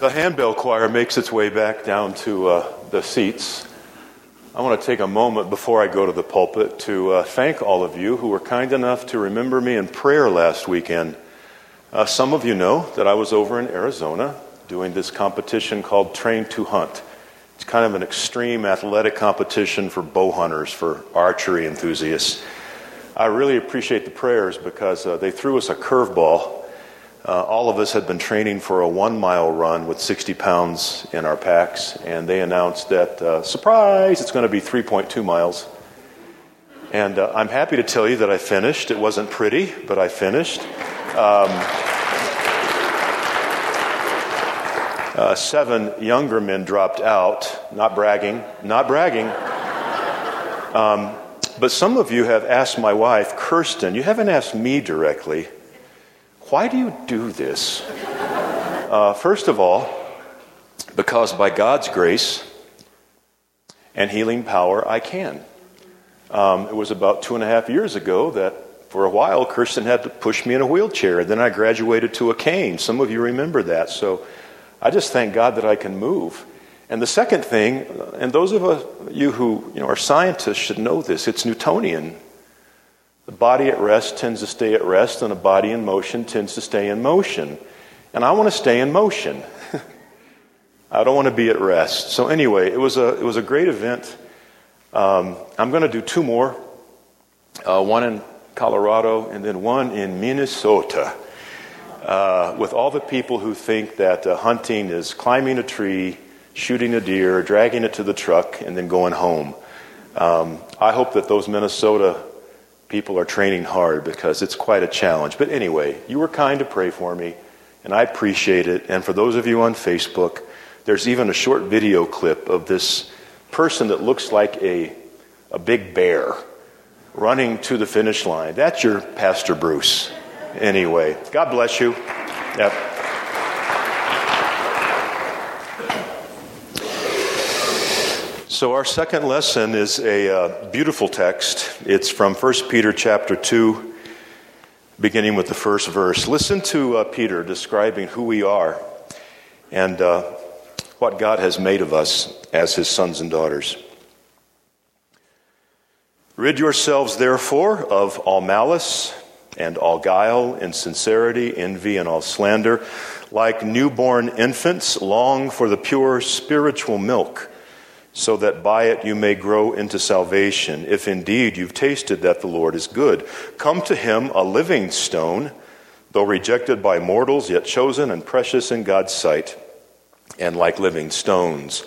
The handbell choir makes its way back down to uh, the seats. I want to take a moment before I go to the pulpit to uh, thank all of you who were kind enough to remember me in prayer last weekend. Uh, some of you know that I was over in Arizona doing this competition called Train to Hunt. It's kind of an extreme athletic competition for bow hunters, for archery enthusiasts. I really appreciate the prayers because uh, they threw us a curveball uh, all of us had been training for a one mile run with 60 pounds in our packs, and they announced that, uh, surprise, it's going to be 3.2 miles. And uh, I'm happy to tell you that I finished. It wasn't pretty, but I finished. Um, uh, seven younger men dropped out. Not bragging, not bragging. Um, but some of you have asked my wife, Kirsten, you haven't asked me directly. Why do you do this? Uh, first of all, because by God's grace and healing power, I can. Um, it was about two and a half years ago that for a while Kirsten had to push me in a wheelchair. Then I graduated to a cane. Some of you remember that. So I just thank God that I can move. And the second thing, and those of you who you know, are scientists should know this, it's Newtonian. The body at rest tends to stay at rest, and a body in motion tends to stay in motion. And I want to stay in motion. I don't want to be at rest. So, anyway, it was a, it was a great event. Um, I'm going to do two more uh, one in Colorado and then one in Minnesota. Uh, with all the people who think that uh, hunting is climbing a tree, shooting a deer, dragging it to the truck, and then going home. Um, I hope that those Minnesota people are training hard because it's quite a challenge. But anyway, you were kind to pray for me, and I appreciate it. And for those of you on Facebook, there's even a short video clip of this person that looks like a, a big bear running to the finish line. That's your Pastor Bruce. Anyway, God bless you. Yep. So our second lesson is a uh, beautiful text. It's from 1 Peter chapter 2, beginning with the first verse. Listen to uh, Peter describing who we are and uh, what God has made of us as his sons and daughters. Rid yourselves, therefore, of all malice and all guile, insincerity, envy, and all slander. Like newborn infants, long for the pure spiritual milk so that by it you may grow into salvation, if indeed you've tasted that the Lord is good. Come to him, a living stone, though rejected by mortals, yet chosen and precious in God's sight, and like living stones.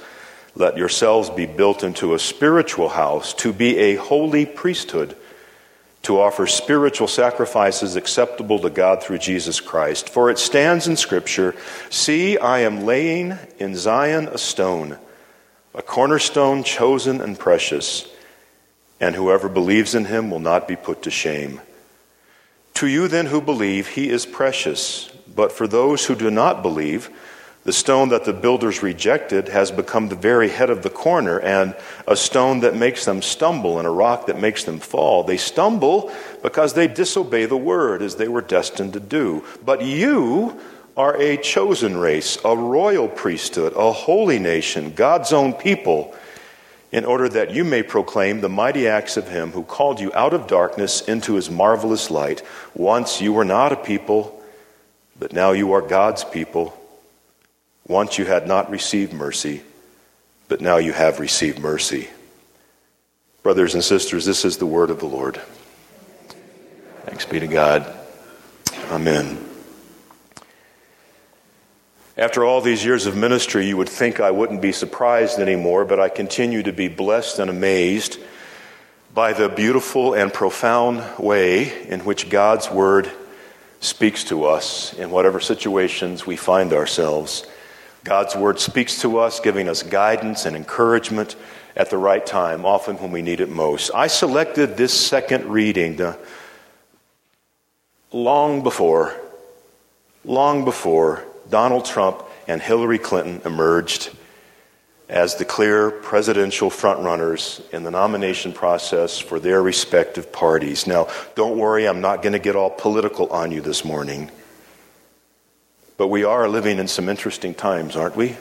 Let yourselves be built into a spiritual house, to be a holy priesthood, to offer spiritual sacrifices acceptable to God through Jesus Christ. For it stands in Scripture See, I am laying in Zion a stone a cornerstone chosen and precious, and whoever believes in him will not be put to shame. To you then who believe, he is precious, but for those who do not believe, the stone that the builders rejected has become the very head of the corner, and a stone that makes them stumble, and a rock that makes them fall. They stumble because they disobey the word as they were destined to do. But you are a chosen race, a royal priesthood, a holy nation, God's own people, in order that you may proclaim the mighty acts of Him who called you out of darkness into His marvelous light. Once you were not a people, but now you are God's people. Once you had not received mercy, but now you have received mercy. Brothers and sisters, this is the word of the Lord. Thanks be to God. Amen. After all these years of ministry, you would think I wouldn't be surprised anymore, but I continue to be blessed and amazed by the beautiful and profound way in which God's Word speaks to us in whatever situations we find ourselves. God's Word speaks to us, giving us guidance and encouragement at the right time, often when we need it most. I selected this second reading to, long before, long before Donald Trump and Hillary Clinton emerged as the clear presidential frontrunners in the nomination process for their respective parties. Now, don't worry, I'm not going to get all political on you this morning. But we are living in some interesting times, aren't we?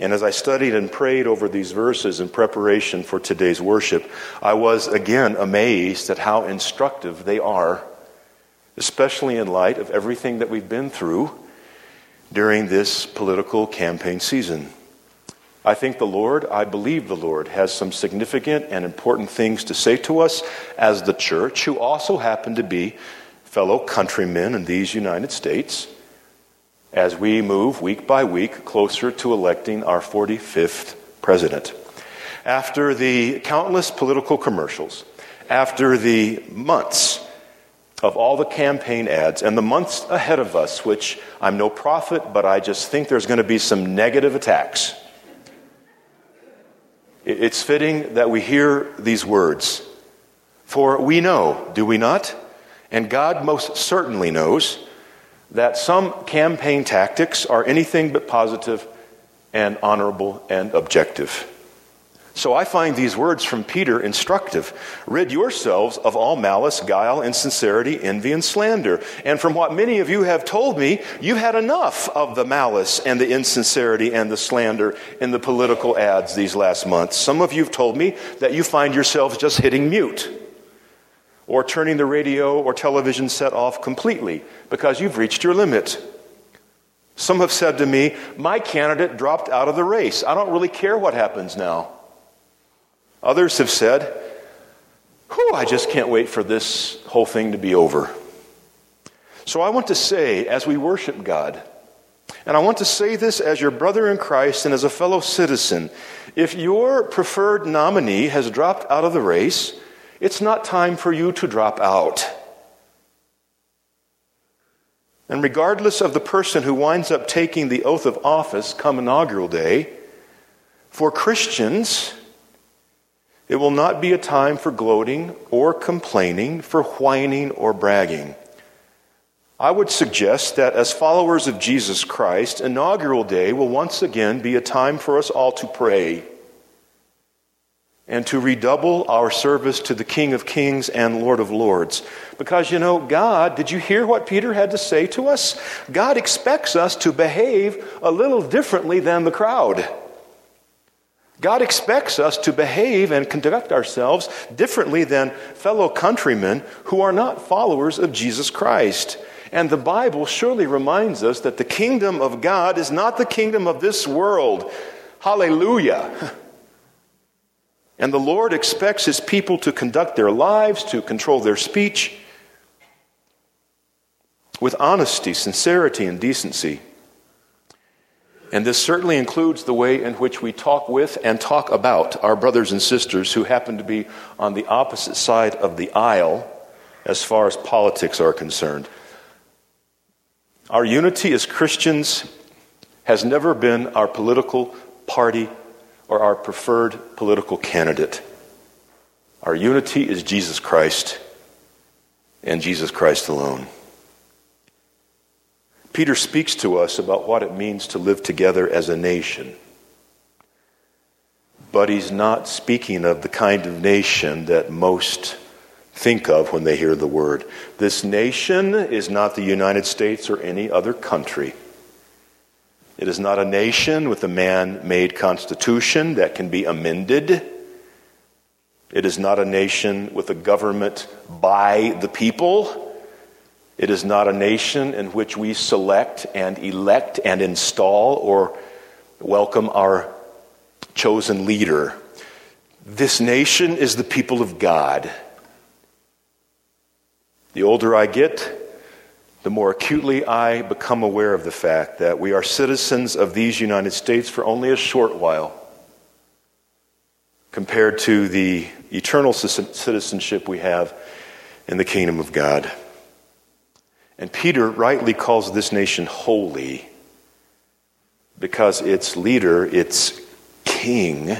And as I studied and prayed over these verses in preparation for today's worship, I was again amazed at how instructive they are, especially in light of everything that we've been through during this political campaign season. I think the Lord, I believe the Lord, has some significant and important things to say to us as the church, who also happen to be fellow countrymen in these United States as we move week by week closer to electing our 45th president. After the countless political commercials, after the months of all the campaign ads and the months ahead of us, which I'm no prophet, but I just think there's going to be some negative attacks. It's fitting that we hear these words. For we know, do we not? And God most certainly knows that some campaign tactics are anything but positive and honorable and objective. So I find these words from Peter instructive. Rid yourselves of all malice, guile, insincerity, envy, and slander. And from what many of you have told me, you've had enough of the malice and the insincerity and the slander in the political ads these last months. Some of you have told me that you find yourselves just hitting mute or turning the radio or television set off completely because you've reached your limit. Some have said to me, My candidate dropped out of the race. I don't really care what happens now. Others have said, Whew, I just can't wait for this whole thing to be over. So I want to say, as we worship God, and I want to say this as your brother in Christ and as a fellow citizen, if your preferred nominee has dropped out of the race, it's not time for you to drop out. And regardless of the person who winds up taking the oath of office come inaugural day, for Christians, it will not be a time for gloating or complaining, for whining or bragging. I would suggest that as followers of Jesus Christ, inaugural day will once again be a time for us all to pray and to redouble our service to the King of Kings and Lord of Lords. Because, you know, God, did you hear what Peter had to say to us? God expects us to behave a little differently than the crowd. God expects us to behave and conduct ourselves differently than fellow countrymen who are not followers of Jesus Christ. And the Bible surely reminds us that the kingdom of God is not the kingdom of this world. Hallelujah. And the Lord expects his people to conduct their lives, to control their speech with honesty, sincerity, and decency. And this certainly includes the way in which we talk with and talk about our brothers and sisters who happen to be on the opposite side of the aisle as far as politics are concerned. Our unity as Christians has never been our political party or our preferred political candidate. Our unity is Jesus Christ and Jesus Christ alone. Peter speaks to us about what it means to live together as a nation. But he's not speaking of the kind of nation that most think of when they hear the word. This nation is not the United States or any other country. It is not a nation with a man made constitution that can be amended. It is not a nation with a government by the people. It is not a nation in which we select and elect and install or welcome our chosen leader. This nation is the people of God. The older I get, the more acutely I become aware of the fact that we are citizens of these United States for only a short while compared to the eternal citizenship we have in the kingdom of God. And Peter rightly calls this nation holy because its leader, its king,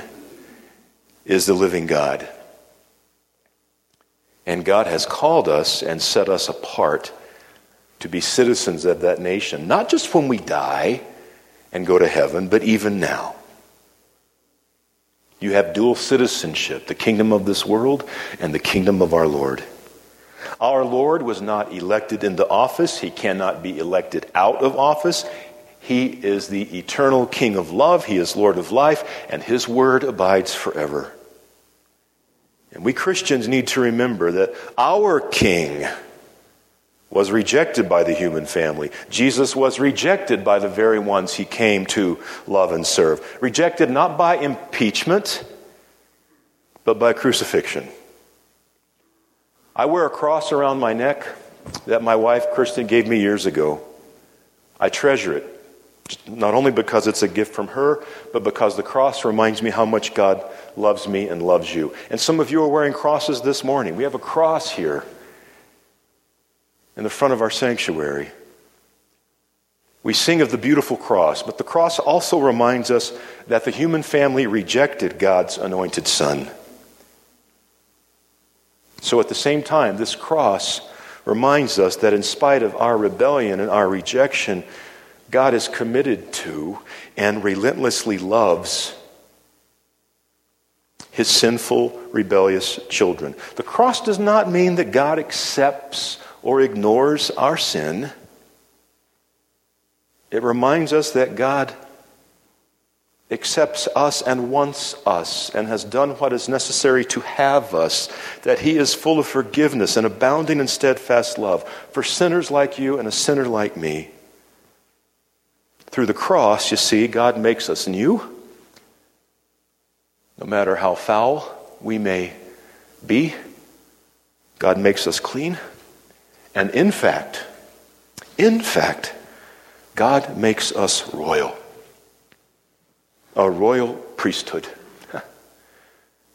is the living God. And God has called us and set us apart to be citizens of that nation, not just when we die and go to heaven, but even now. You have dual citizenship the kingdom of this world and the kingdom of our Lord. Our Lord was not elected into office, he cannot be elected out of office. He is the eternal King of love, he is Lord of life, and his word abides forever. And we Christians need to remember that our King was rejected by the human family. Jesus was rejected by the very ones he came to love and serve. Rejected not by impeachment, but by crucifixion. I wear a cross around my neck that my wife, Kirsten, gave me years ago. I treasure it, not only because it's a gift from her, but because the cross reminds me how much God loves me and loves you. And some of you are wearing crosses this morning. We have a cross here in the front of our sanctuary. We sing of the beautiful cross, but the cross also reminds us that the human family rejected God's anointed Son. So at the same time, this cross reminds us that in spite of our rebellion and our rejection, God is committed to and relentlessly loves his sinful, rebellious children. The cross does not mean that God accepts or ignores our sin. It reminds us that God accepts us and wants us and has done what is necessary to have us, that He is full of forgiveness and abounding in steadfast love for sinners like you and a sinner like me. Through the cross, you see, God makes us new. No matter how foul we may be, God makes us clean. And in fact, in fact, God makes us royal a royal priesthood.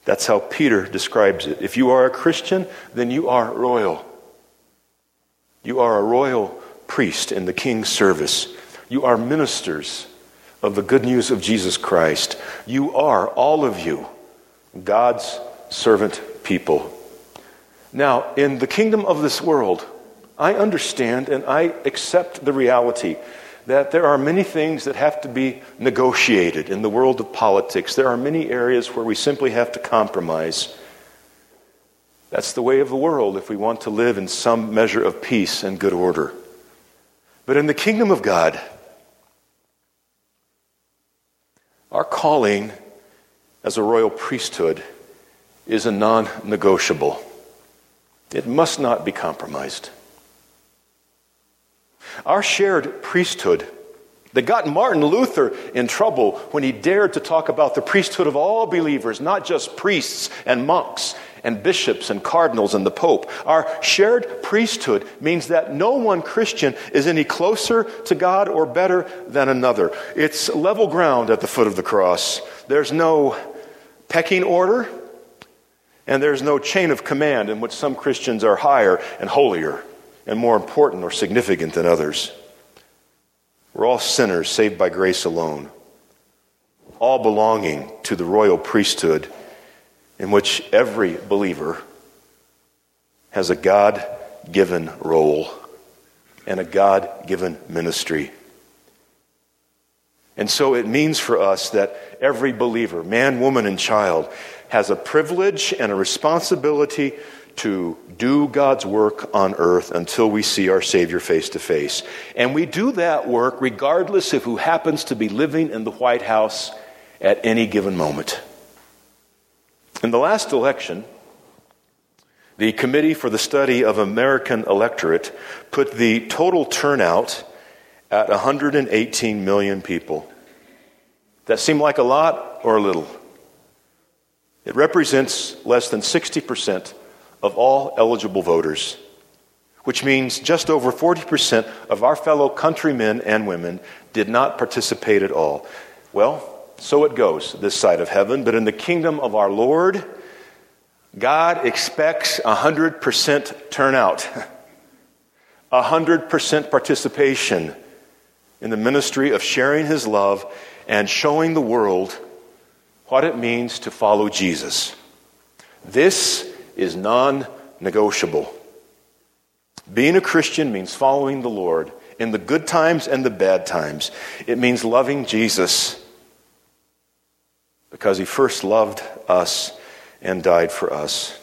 That's how Peter describes it. If you are a Christian, then you are royal. You are a royal priest in the king's service. You are ministers of the good news of Jesus Christ. You are, all of you, God's servant people. Now, in the kingdom of this world, I understand and I accept the reality that there are many things that have to be negotiated in the world of politics. There are many areas where we simply have to compromise. That's the way of the world if we want to live in some measure of peace and good order. But in the kingdom of God, our calling as a royal priesthood is a non negotiable. It must not be compromised. Our shared priesthood that got Martin Luther in trouble when he dared to talk about the priesthood of all believers, not just priests and monks and bishops and cardinals and the Pope. Our shared priesthood means that no one Christian is any closer to God or better than another. It's level ground at the foot of the cross. There's no pecking order, and there's no chain of command in which some Christians are higher and holier and more important or significant than others. We're all sinners saved by grace alone, all belonging to the royal priesthood in which every believer has a God given role and a God given ministry. And so it means for us that every believer, man, woman, and child, has a privilege and a responsibility to do God's work on earth until we see our Savior face to face. And we do that work regardless of who happens to be living in the White House at any given moment. In the last election, the Committee for the Study of American Electorate put the total turnout at 118 million people. That seem like a lot or a little? It represents less than 60% of all eligible voters, which means just over 40% of our fellow countrymen and women did not participate at all. Well, so it goes this side of heaven, but in the kingdom of our Lord, God expects 100% turnout, 100% participation in the ministry of sharing his love and showing the world what it means to follow Jesus. This is non negotiable. Being a Christian means following the Lord in the good times and the bad times. It means loving Jesus because he first loved us and died for us.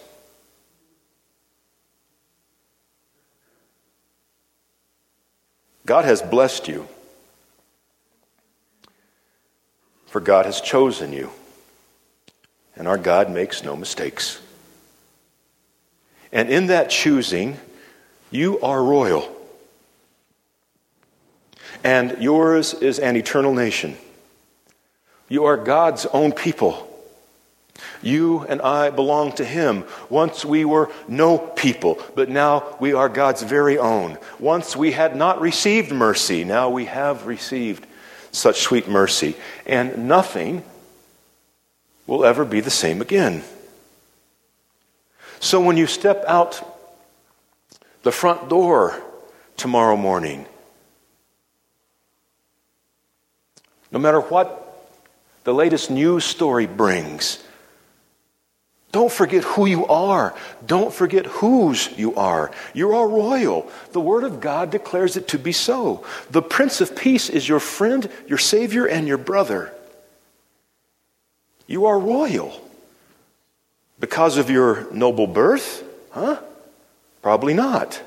God has blessed you, for God has chosen you, and our God makes no mistakes. And in that choosing, you are royal. And yours is an eternal nation. You are God's own people. You and I belong to Him. Once we were no people, but now we are God's very own. Once we had not received mercy, now we have received such sweet mercy. And nothing will ever be the same again. So when you step out the front door tomorrow morning, no matter what the latest news story brings, don't forget who you are. Don't forget whose you are. You are royal. The Word of God declares it to be so. The Prince of Peace is your friend, your Savior, and your brother. You are royal. Because of your noble birth? Huh? Probably not.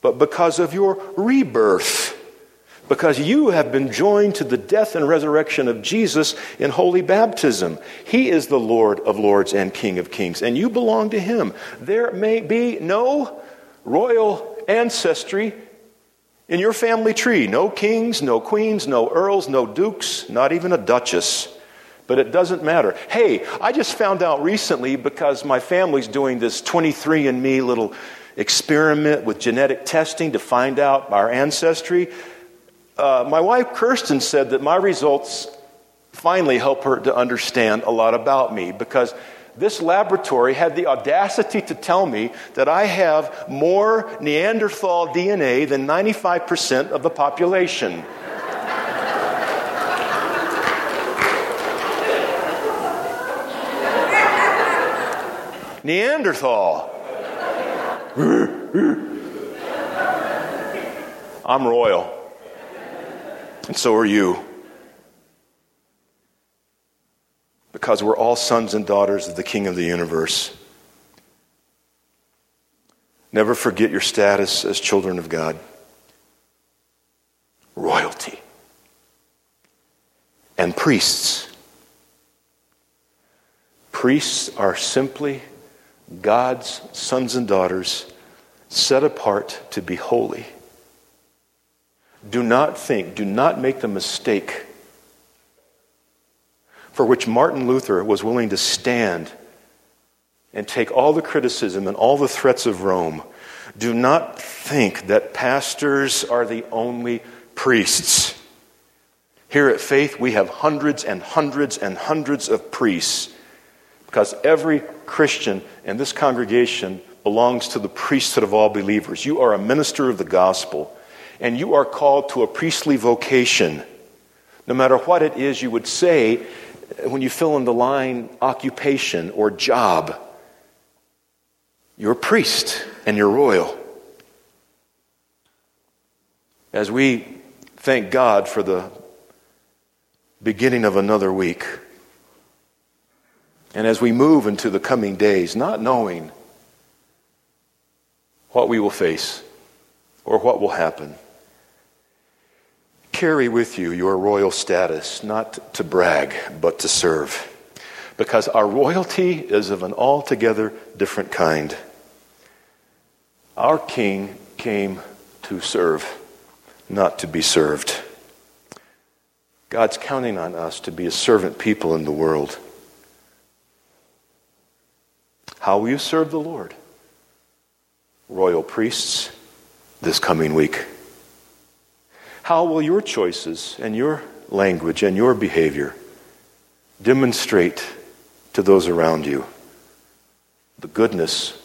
But because of your rebirth because you have been joined to the death and resurrection of Jesus in holy baptism. He is the Lord of lords and King of kings, and you belong to Him. There may be no royal ancestry in your family tree no kings, no queens, no earls, no dukes, not even a duchess. But it doesn't matter. Hey, I just found out recently because my family's doing this 23andMe little experiment with genetic testing to find out our ancestry uh, my wife Kirsten said that my results finally help her to understand a lot about me because this laboratory had the audacity to tell me that I have more Neanderthal DNA than 95% of the population. Neanderthal. I'm royal. And so are you. Because we're all sons and daughters of the King of the universe. Never forget your status as children of God. Royalty. And priests. Priests are simply God's sons and daughters set apart to be holy. Do not think, do not make the mistake for which Martin Luther was willing to stand and take all the criticism and all the threats of Rome. Do not think that pastors are the only priests. Here at Faith, we have hundreds and hundreds and hundreds of priests because every Christian in this congregation belongs to the priesthood of all believers. You are a minister of the gospel and you are called to a priestly vocation. No matter what it is you would say when you fill in the line occupation or job, you're a priest and you're royal. As we thank God for the beginning of another week, and as we move into the coming days, not knowing what we will face or what will happen, carry with you your royal status, not to brag, but to serve. Because our royalty is of an altogether different kind. Our king came to serve, not to be served. God's counting on us to be a servant people in the world. How will you serve the Lord? Royal priests this coming week. How will your choices and your language and your behavior demonstrate to those around you the goodness,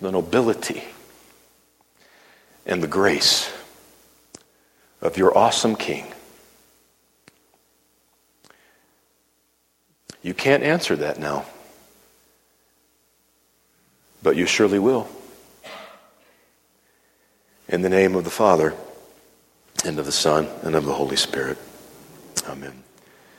the nobility, and the grace of your awesome King? You can't answer that now, but you surely will. In the name of the Father, and of the Son, and of the Holy Spirit. Amen.